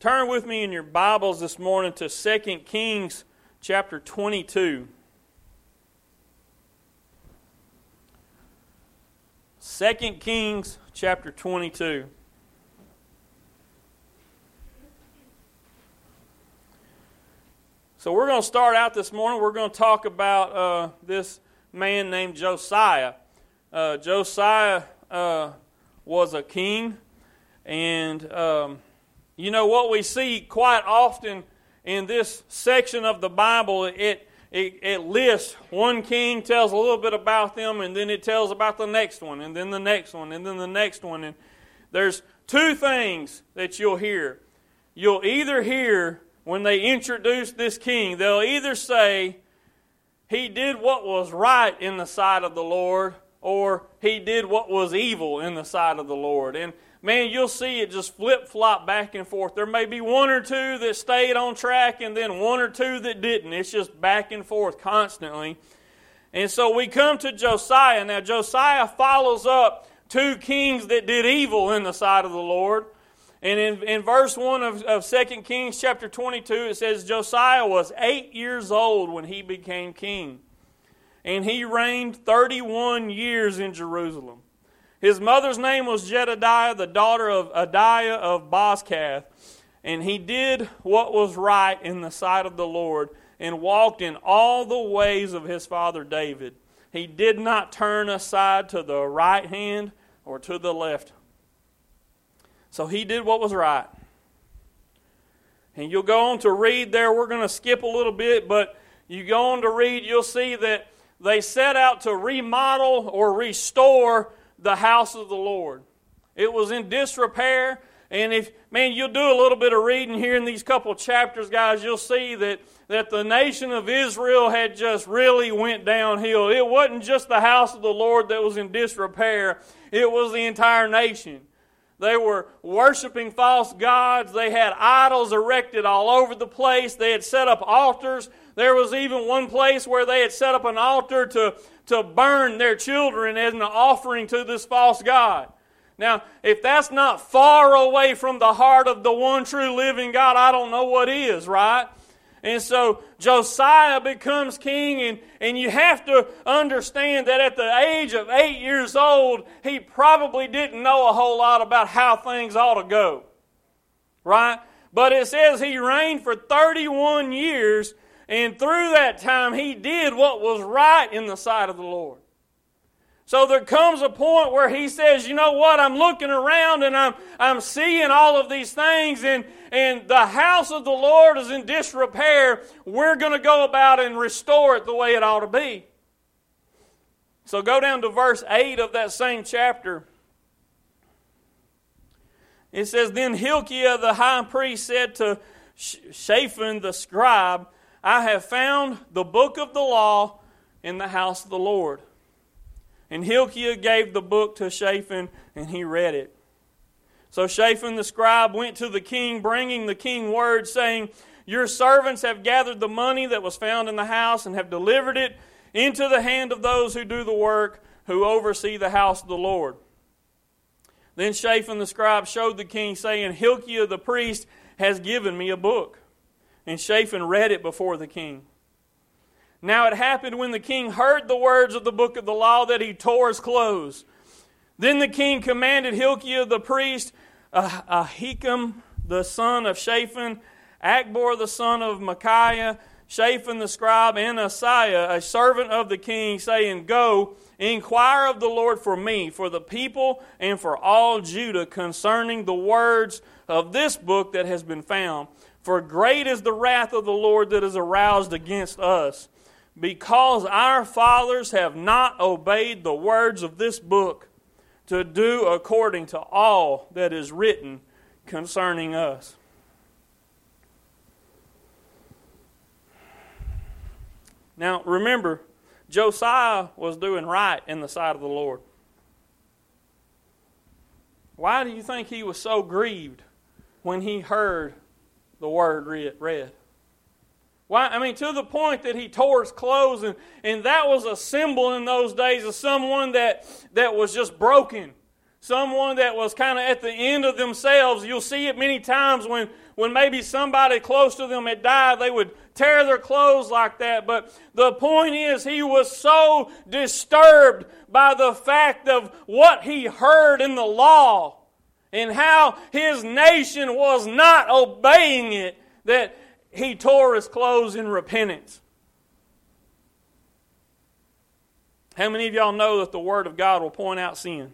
Turn with me in your Bibles this morning to 2 Kings chapter 22. 2 Kings chapter 22. So, we're going to start out this morning. We're going to talk about uh, this man named Josiah. Uh, Josiah uh, was a king, and um, you know what we see quite often in this section of the Bible, it, it, it lists one king, tells a little bit about them, and then it tells about the next one, and then the next one, and then the next one. And there's two things that you'll hear. You'll either hear when they introduce this king, they'll either say, he did what was right in the sight of the Lord, or he did what was evil in the sight of the Lord. And man, you'll see it just flip flop back and forth. There may be one or two that stayed on track and then one or two that didn't. It's just back and forth constantly. And so we come to Josiah. Now, Josiah follows up two kings that did evil in the sight of the Lord. And in, in verse 1 of, of 2 Kings chapter 22, it says Josiah was eight years old when he became king. And he reigned 31 years in Jerusalem. His mother's name was Jedediah, the daughter of Adaiah of Bozkath. And he did what was right in the sight of the Lord and walked in all the ways of his father David. He did not turn aside to the right hand or to the left. So he did what was right. And you'll go on to read there. We're going to skip a little bit, but you go on to read, you'll see that they set out to remodel or restore the house of the Lord. It was in disrepair. And if, man, you'll do a little bit of reading here in these couple chapters, guys, you'll see that, that the nation of Israel had just really went downhill. It wasn't just the house of the Lord that was in disrepair, it was the entire nation. They were worshiping false gods. They had idols erected all over the place. They had set up altars. There was even one place where they had set up an altar to, to burn their children as an offering to this false God. Now, if that's not far away from the heart of the one true living God, I don't know what is, right? And so Josiah becomes king, and, and you have to understand that at the age of eight years old, he probably didn't know a whole lot about how things ought to go. Right? But it says he reigned for 31 years, and through that time, he did what was right in the sight of the Lord. So there comes a point where he says, You know what? I'm looking around and I'm, I'm seeing all of these things, and, and the house of the Lord is in disrepair. We're going to go about and restore it the way it ought to be. So go down to verse 8 of that same chapter. It says, Then Hilkiah the high priest said to Shaphan the scribe, I have found the book of the law in the house of the Lord. And Hilkiah gave the book to Shaphan, and he read it. So Shaphan the scribe went to the king, bringing the king word, saying, Your servants have gathered the money that was found in the house, and have delivered it into the hand of those who do the work, who oversee the house of the Lord. Then Shaphan the scribe showed the king, saying, Hilkiah the priest has given me a book. And Shaphan read it before the king. Now it happened when the king heard the words of the book of the law that he tore his clothes. Then the king commanded Hilkiah the priest, ah- Ahikam the son of Shaphan, Achbor the son of Micaiah, Shaphan the scribe, and Asaiah, a servant of the king, saying, Go, inquire of the Lord for me, for the people, and for all Judah concerning the words of this book that has been found. For great is the wrath of the Lord that is aroused against us, because our fathers have not obeyed the words of this book to do according to all that is written concerning us. Now, remember, Josiah was doing right in the sight of the Lord. Why do you think he was so grieved when he heard the word read. Why? I mean, to the point that he tore his clothes, and, and that was a symbol in those days of someone that, that was just broken. someone that was kind of at the end of themselves. You'll see it many times when, when maybe somebody close to them had died, they would tear their clothes like that. But the point is, he was so disturbed by the fact of what he heard in the law and how his nation was not obeying it that he tore his clothes in repentance. How many of y'all know that the Word of God will point out sin?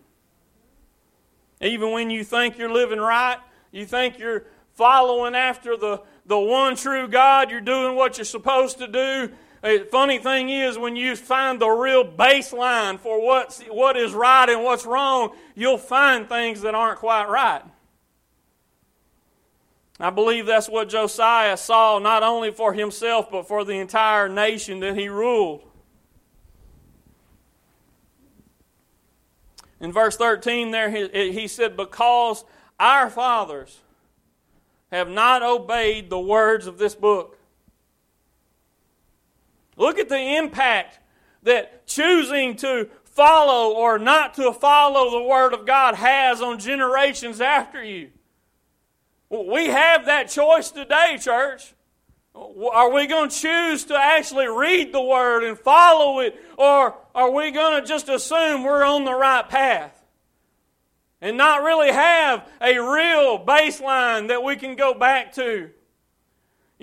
Even when you think you're living right, you think you're following after the, the one true God, you're doing what you're supposed to do. The funny thing is, when you find the real baseline for what's, what is right and what's wrong, you'll find things that aren't quite right. I believe that's what Josiah saw, not only for himself, but for the entire nation that he ruled. In verse 13, there he, he said, Because our fathers have not obeyed the words of this book. Look at the impact that choosing to follow or not to follow the Word of God has on generations after you. We have that choice today, church. Are we going to choose to actually read the Word and follow it, or are we going to just assume we're on the right path? And not really have a real baseline that we can go back to.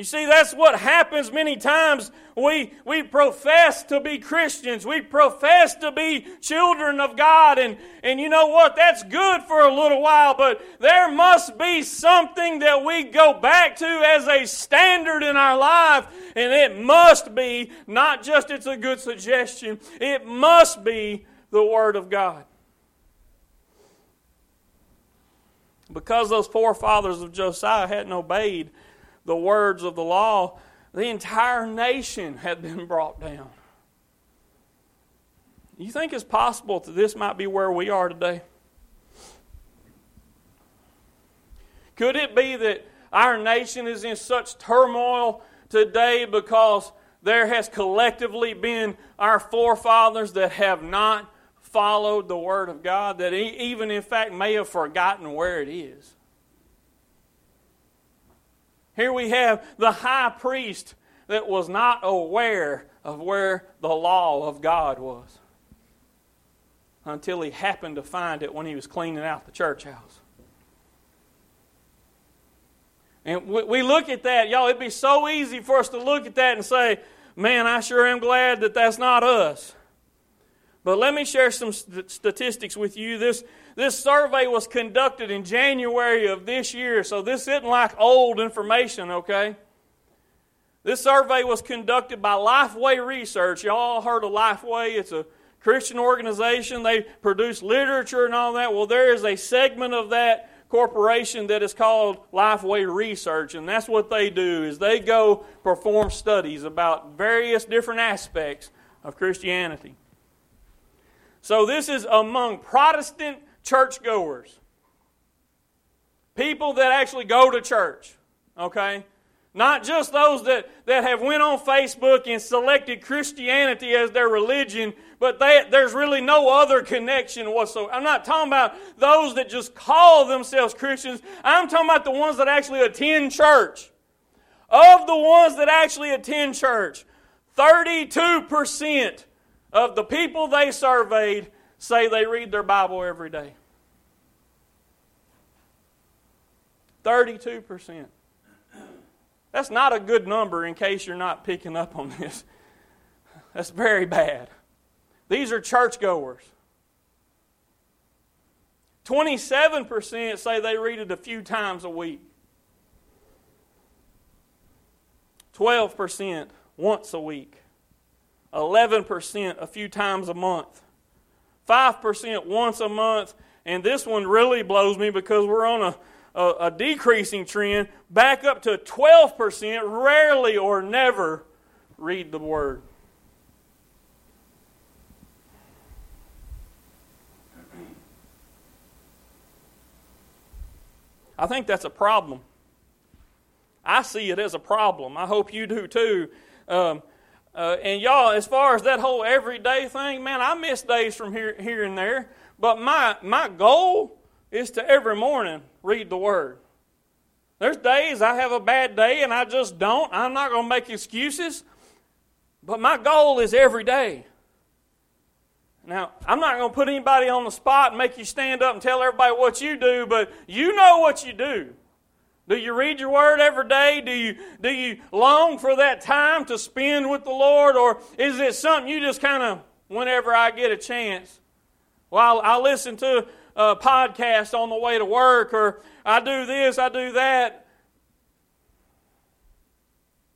You see, that's what happens many times. We, we profess to be Christians. We profess to be children of God. And, and you know what? That's good for a little while, but there must be something that we go back to as a standard in our life. And it must be not just it's a good suggestion, it must be the Word of God. Because those forefathers of Josiah hadn't obeyed the words of the law, the entire nation had been brought down. You think it's possible that this might be where we are today? Could it be that our nation is in such turmoil today because there has collectively been our forefathers that have not followed the Word of God, that even in fact may have forgotten where it is? Here we have the high priest that was not aware of where the law of God was until he happened to find it when he was cleaning out the church house. And we look at that, y'all, it'd be so easy for us to look at that and say, man, I sure am glad that that's not us. But let me share some statistics with you. This, this survey was conducted in January of this year, so this isn't like old information, okay? This survey was conducted by Lifeway Research. Y'all heard of Lifeway? It's a Christian organization. They produce literature and all that. Well, there is a segment of that corporation that is called Lifeway Research, and that's what they do is they go perform studies about various different aspects of Christianity. So this is among Protestant churchgoers. People that actually go to church. Okay? Not just those that, that have went on Facebook and selected Christianity as their religion, but they, there's really no other connection whatsoever. I'm not talking about those that just call themselves Christians. I'm talking about the ones that actually attend church. Of the ones that actually attend church, 32% of the people they surveyed say they read their Bible every day. 32%. That's not a good number in case you're not picking up on this. That's very bad. These are churchgoers. 27% say they read it a few times a week. 12% once a week. 11% a few times a month, 5% once a month, and this one really blows me because we're on a, a, a decreasing trend, back up to 12% rarely or never read the Word. I think that's a problem. I see it as a problem. I hope you do too. Um, uh, and y'all, as far as that whole everyday thing, man, I miss days from here, here and there. but my, my goal is to every morning read the Word. There's days I have a bad day and I just don't. I'm not going to make excuses. But my goal is every day. Now, I'm not going to put anybody on the spot and make you stand up and tell everybody what you do, but you know what you do. Do you read your word every day? Do you, do you long for that time to spend with the Lord? Or is it something you just kind of, whenever I get a chance? Well, I listen to a podcast on the way to work, or I do this, I do that.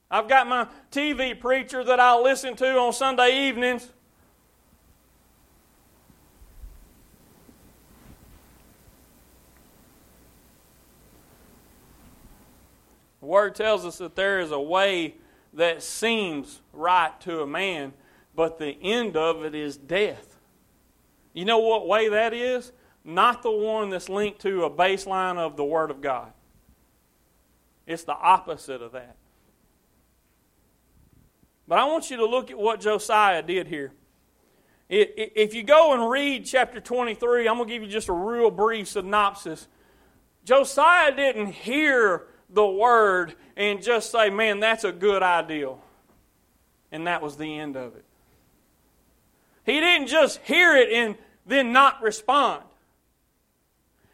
I've got my TV preacher that I listen to on Sunday evenings. The Word tells us that there is a way that seems right to a man, but the end of it is death. You know what way that is? Not the one that's linked to a baseline of the Word of God. It's the opposite of that. But I want you to look at what Josiah did here. If you go and read chapter 23, I'm going to give you just a real brief synopsis. Josiah didn't hear the word and just say, man, that's a good ideal. And that was the end of it. He didn't just hear it and then not respond.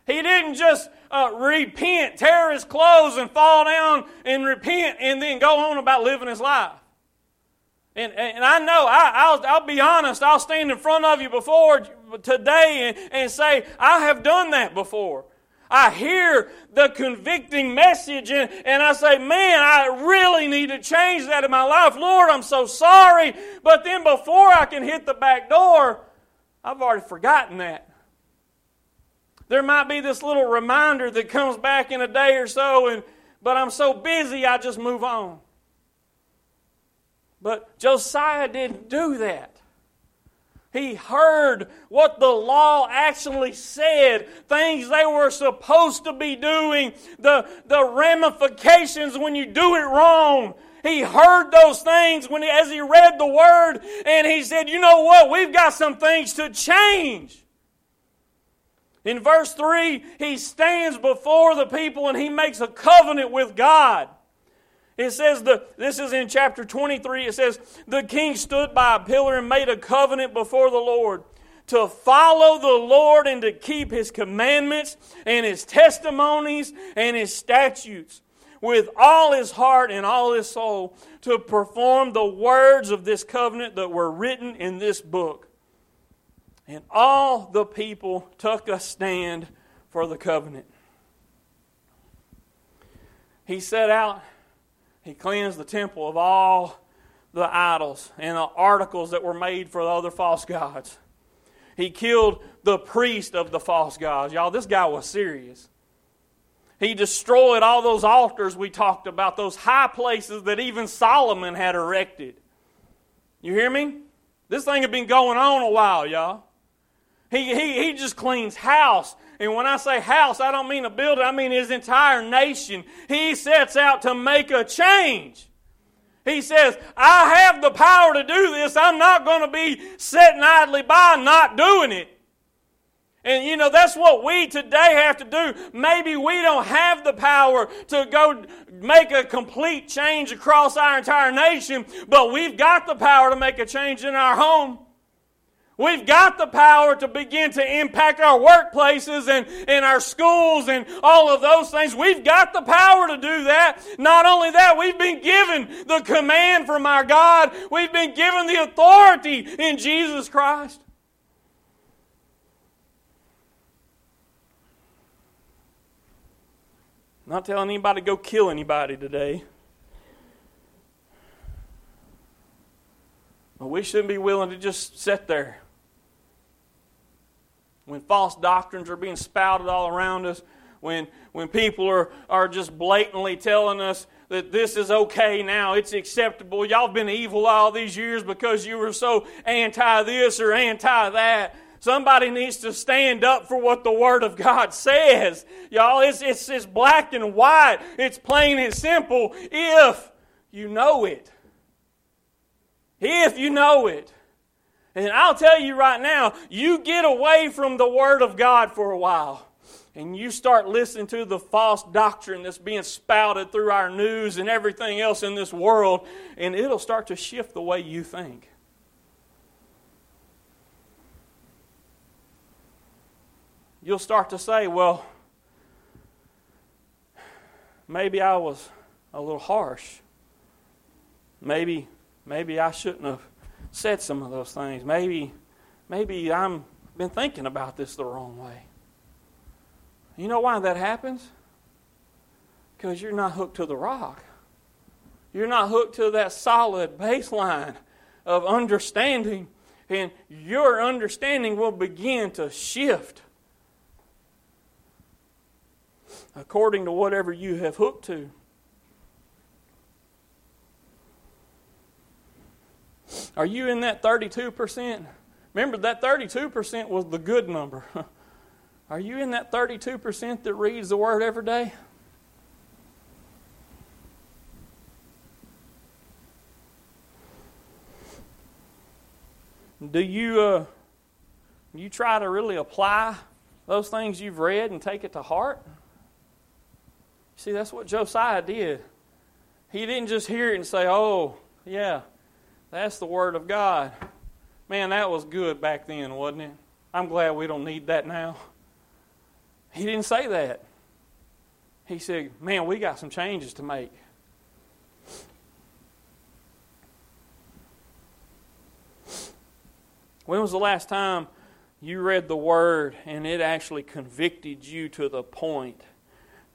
He didn't just uh, repent, tear his clothes, and fall down and repent and then go on about living his life. And, and I know, I, will I'll be honest, I'll stand in front of you before today and, and say, I have done that before. I hear the convicting message and, and I say, man, I really need to change that in my life. Lord, I'm so sorry. But then before I can hit the back door, I've already forgotten that. There might be this little reminder that comes back in a day or so, and, but I'm so busy I just move on. But Josiah didn't do that. He heard what the law actually said, things they were supposed to be doing, the, the ramifications when you do it wrong. He heard those things when he, as he read the word, and he said, You know what? We've got some things to change. In verse 3, he stands before the people and he makes a covenant with God. It says, the, this is in chapter 23, it says, The king stood by a pillar and made a covenant before the Lord to follow the Lord and to keep his commandments and his testimonies and his statutes with all his heart and all his soul to perform the words of this covenant that were written in this book. And all the people took a stand for the covenant. He set out he cleansed the temple of all the idols and the articles that were made for the other false gods. He killed the priest of the false gods. Y'all, this guy was serious. He destroyed all those altars we talked about, those high places that even Solomon had erected. You hear me? This thing had been going on a while, y'all. He, he, he just cleans house and when I say house, I don't mean a building, I mean his entire nation. He sets out to make a change. He says, I have the power to do this. I'm not going to be sitting idly by not doing it. And you know, that's what we today have to do. Maybe we don't have the power to go make a complete change across our entire nation, but we've got the power to make a change in our home. We've got the power to begin to impact our workplaces and, and our schools and all of those things. We've got the power to do that. Not only that, we've been given the command from our God. We've been given the authority in Jesus Christ. not telling anybody to go kill anybody today. But we shouldn't be willing to just sit there when false doctrines are being spouted all around us, when, when people are, are just blatantly telling us that this is okay now, it's acceptable. Y'all been evil all these years because you were so anti this or anti that. Somebody needs to stand up for what the Word of God says. Y'all, it's, it's, it's black and white. It's plain and simple if you know it. If you know it. And I'll tell you right now, you get away from the Word of God for a while and you start listening to the false doctrine that's being spouted through our news and everything else in this world, and it'll start to shift the way you think. You'll start to say, well, maybe I was a little harsh. Maybe, maybe I shouldn't have said some of those things. Maybe, maybe I'm been thinking about this the wrong way. You know why that happens? Because you're not hooked to the rock. You're not hooked to that solid baseline of understanding, and your understanding will begin to shift according to whatever you have hooked to. Are you in that 32%? Remember, that 32% was the good number. Are you in that 32% that reads the Word every day? Do you, uh, you try to really apply those things you've read and take it to heart? See, that's what Josiah did. He didn't just hear it and say, oh, yeah, that's the Word of God. Man, that was good back then, wasn't it? I'm glad we don't need that now. He didn't say that. He said, Man, we got some changes to make. When was the last time you read the Word and it actually convicted you to the point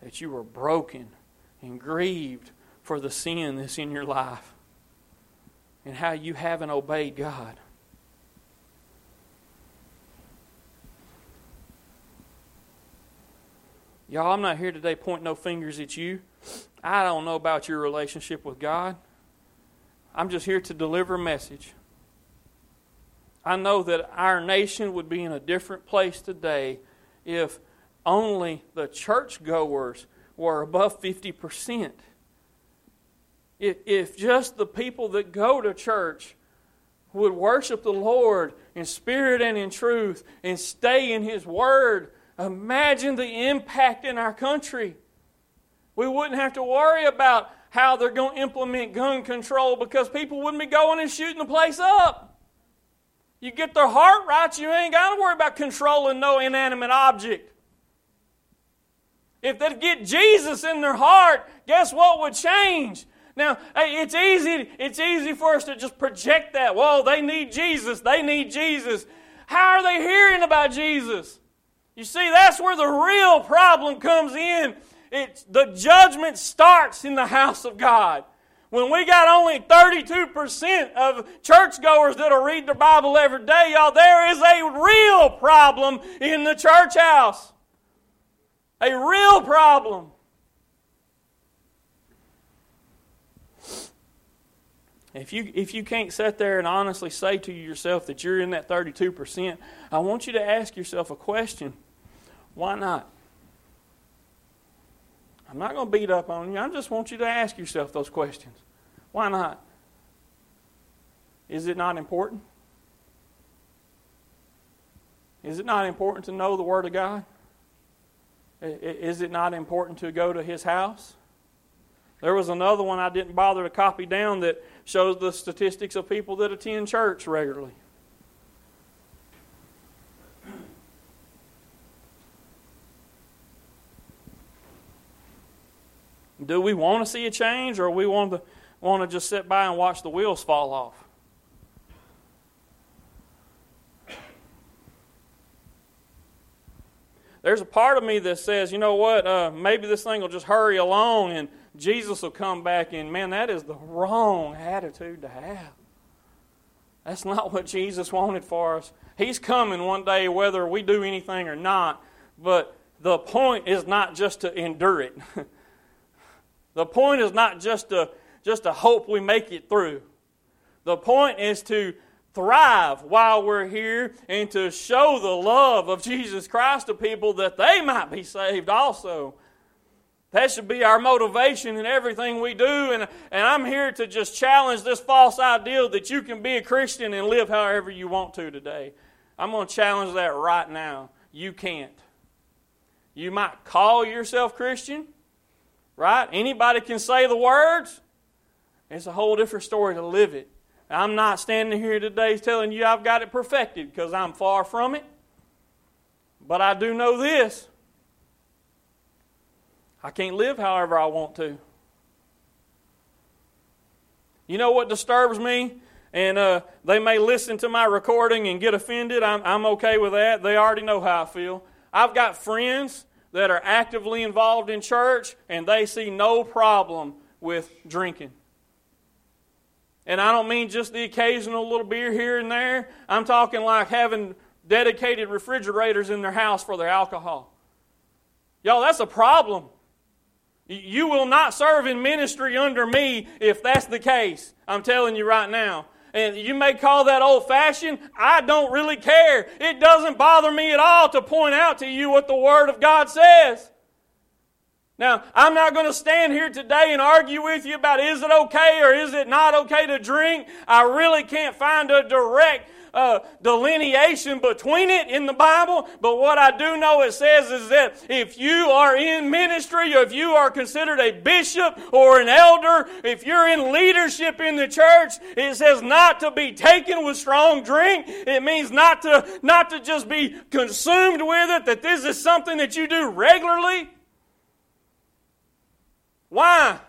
that you were broken and grieved for the sin that's in your life? And how you haven't obeyed God. Y'all, I'm not here today pointing no fingers at you. I don't know about your relationship with God. I'm just here to deliver a message. I know that our nation would be in a different place today if only the churchgoers were above 50%. If, if just the people that go to church would worship the Lord in spirit and in truth and stay in His Word, imagine the impact in our country. We wouldn't have to worry about how they're going to implement gun control because people wouldn't be going and shooting the place up. You get their heart right, you ain't got to worry about controlling no inanimate object. If they'd get Jesus in their heart, guess what would change? Now, it's easy, it's easy for us to just project that. Whoa, they need Jesus. They need Jesus. How are they hearing about Jesus? You see, that's where the real problem comes in. It's, the judgment starts in the house of God. When we got only 32% of churchgoers that'll read their Bible every day, y'all, there is a real problem in the church house. A real problem. If you, if you can't sit there and honestly say to yourself that you're in that 32%, I want you to ask yourself a question. Why not? I'm not going to beat up on you. I just want you to ask yourself those questions. Why not? Is it not important? Is it not important to know the Word of God? Is it not important to go to His house? There was another one I didn't bother to copy down that shows the statistics of people that attend church regularly. Do we want to see a change or we want to want to just sit by and watch the wheels fall off? There's a part of me that says, you know what, uh, maybe this thing will just hurry along and Jesus will come back and, man, that is the wrong attitude to have. That's not what Jesus wanted for us. He's coming one day whether we do anything or not, but the point is not just to endure it. the point is not just to, just to hope we make it through. The point is to thrive while we're here and to show the love of Jesus Christ to people that they might be saved also. That should be our motivation in everything we do. And, and I'm here to just challenge this false ideal that you can be a Christian and live however you want to today. I'm going to challenge that right now. You can't. You might call yourself Christian, right? Anybody can say the words. It's a whole different story to live it. I'm not standing here today telling you I've got it perfected because I'm far from it. But I do know this I can't live however I want to. You know what disturbs me? And uh, they may listen to my recording and get offended. I'm, I'm okay with that. They already know how I feel. I've got friends that are actively involved in church, and they see no problem with drinking. And I don't mean just the occasional little beer here and there. I'm talking like having dedicated refrigerators in their house for their alcohol. Y'all, that's a problem. You will not serve in ministry under me if that's the case. I'm telling you right now. And you may call that old fashioned. I don't really care. It doesn't bother me at all to point out to you what the Word of God says. Now, I'm not going to stand here today and argue with you about is it okay or is it not okay to drink. I really can't find a direct uh, delineation between it in the Bible, but what I do know it says is that if you are in ministry, if you are considered a bishop or an elder, if you're in leadership in the church, it says not to be taken with strong drink. It means not to not to just be consumed with it. That this is something that you do regularly. Why?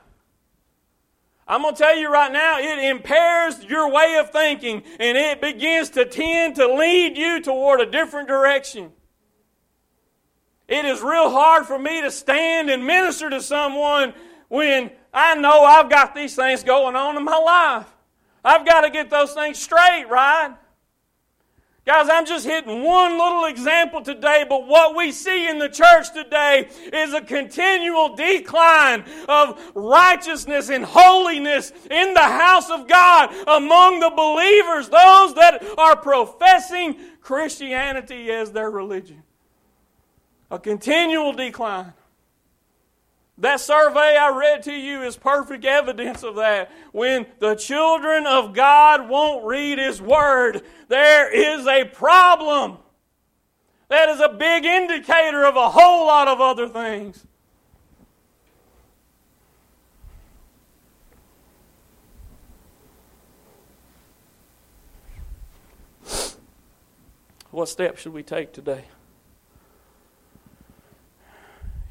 I'm going to tell you right now, it impairs your way of thinking and it begins to tend to lead you toward a different direction. It is real hard for me to stand and minister to someone when I know I've got these things going on in my life. I've got to get those things straight, right? Guys, I'm just hitting one little example today, but what we see in the church today is a continual decline of righteousness and holiness in the house of God among the believers, those that are professing Christianity as their religion. A continual decline. That survey I read to you is perfect evidence of that. When the children of God won't read His Word, there is a problem. That is a big indicator of a whole lot of other things. What steps should we take today?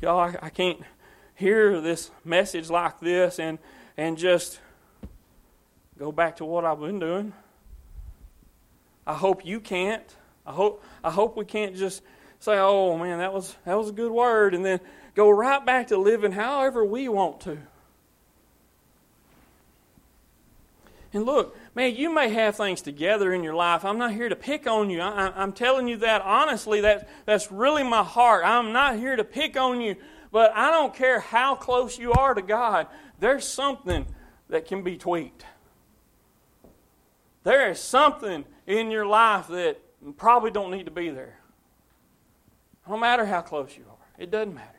Y'all, I, I can't hear this message like this and, and just go back to what I've been doing. I hope you can't. I hope, I hope we can't just say, oh man, that was, that was a good word, and then go right back to living however we want to. And look, man, you may have things together in your life. I'm not here to pick on you. I, am telling you that honestly. That, that's really my heart. I'm not here to pick on you. But I don't care how close you are to God, there's something that can be tweaked. There is something in your life that probably don't need to be there. No matter how close you are, it doesn't matter.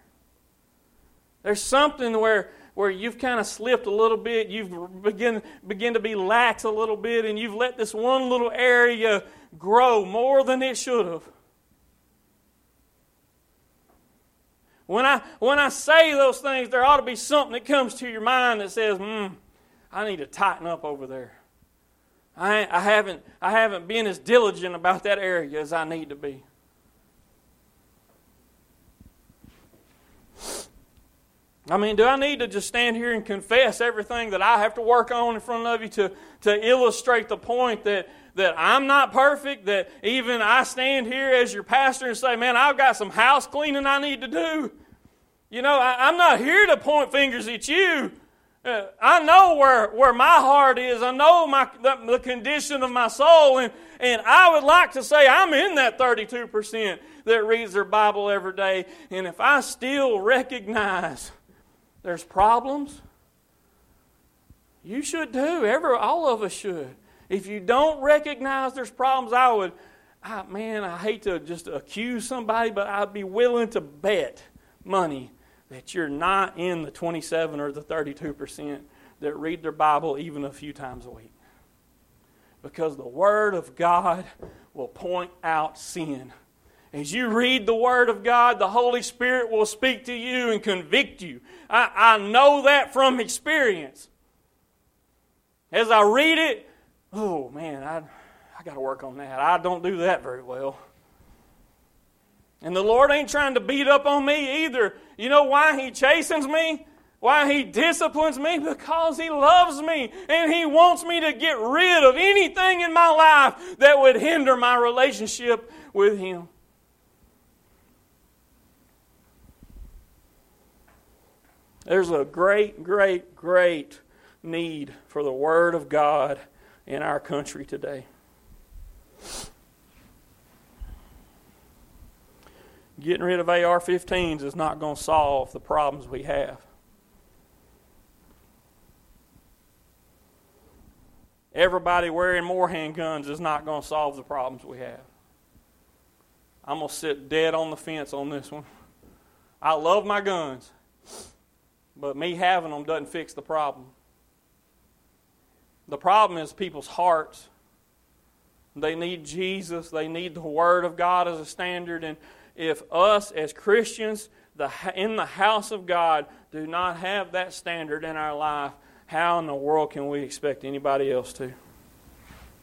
There's something where, where you've kind of slipped a little bit, you've begin, begin to be lax a little bit, and you've let this one little area grow more than it should have. When I, when I say those things, there ought to be something that comes to your mind that says, hmm, I need to tighten up over there. I, I, haven't, I haven't been as diligent about that area as I need to be. I mean, do I need to just stand here and confess everything that I have to work on in front of you to, to illustrate the point that, that I'm not perfect, that even I stand here as your pastor and say, man, I've got some house cleaning I need to do. You know, I, am not here to point fingers at you. Uh, I know where, where my heart is. I know my, the, the condition of my soul. And, and I would like to say I'm in that 32% that reads their Bible every day. And if I still recognize there's problems, you should too. Every, all of us should. If you don't recognize there's problems, I would, I, man, I hate to just accuse somebody, but I'd be willing to bet money that you're not in the 27 or the 32% that read their Bible even a few times a week. Because the Word of God will point out sin. As you read the Word of God, the Holy Spirit will speak to you and convict you. I, I know that from experience. As I read it, oh man, I, I got to work on that. I don't do that very well. And the Lord ain't trying to beat up on me either. You know why He chastens me? Why He disciplines me? Because He loves me and He wants me to get rid of anything in my life that would hinder my relationship with Him. There's a great, great, great need for the Word of God in our country today. Getting rid of AR 15s is not going to solve the problems we have. Everybody wearing more handguns is not going to solve the problems we have. I'm going to sit dead on the fence on this one. I love my guns, but me having them doesn't fix the problem. The problem is people's hearts. They need Jesus. They need the Word of God as a standard. And if us as Christians the, in the house of God do not have that standard in our life, how in the world can we expect anybody else to?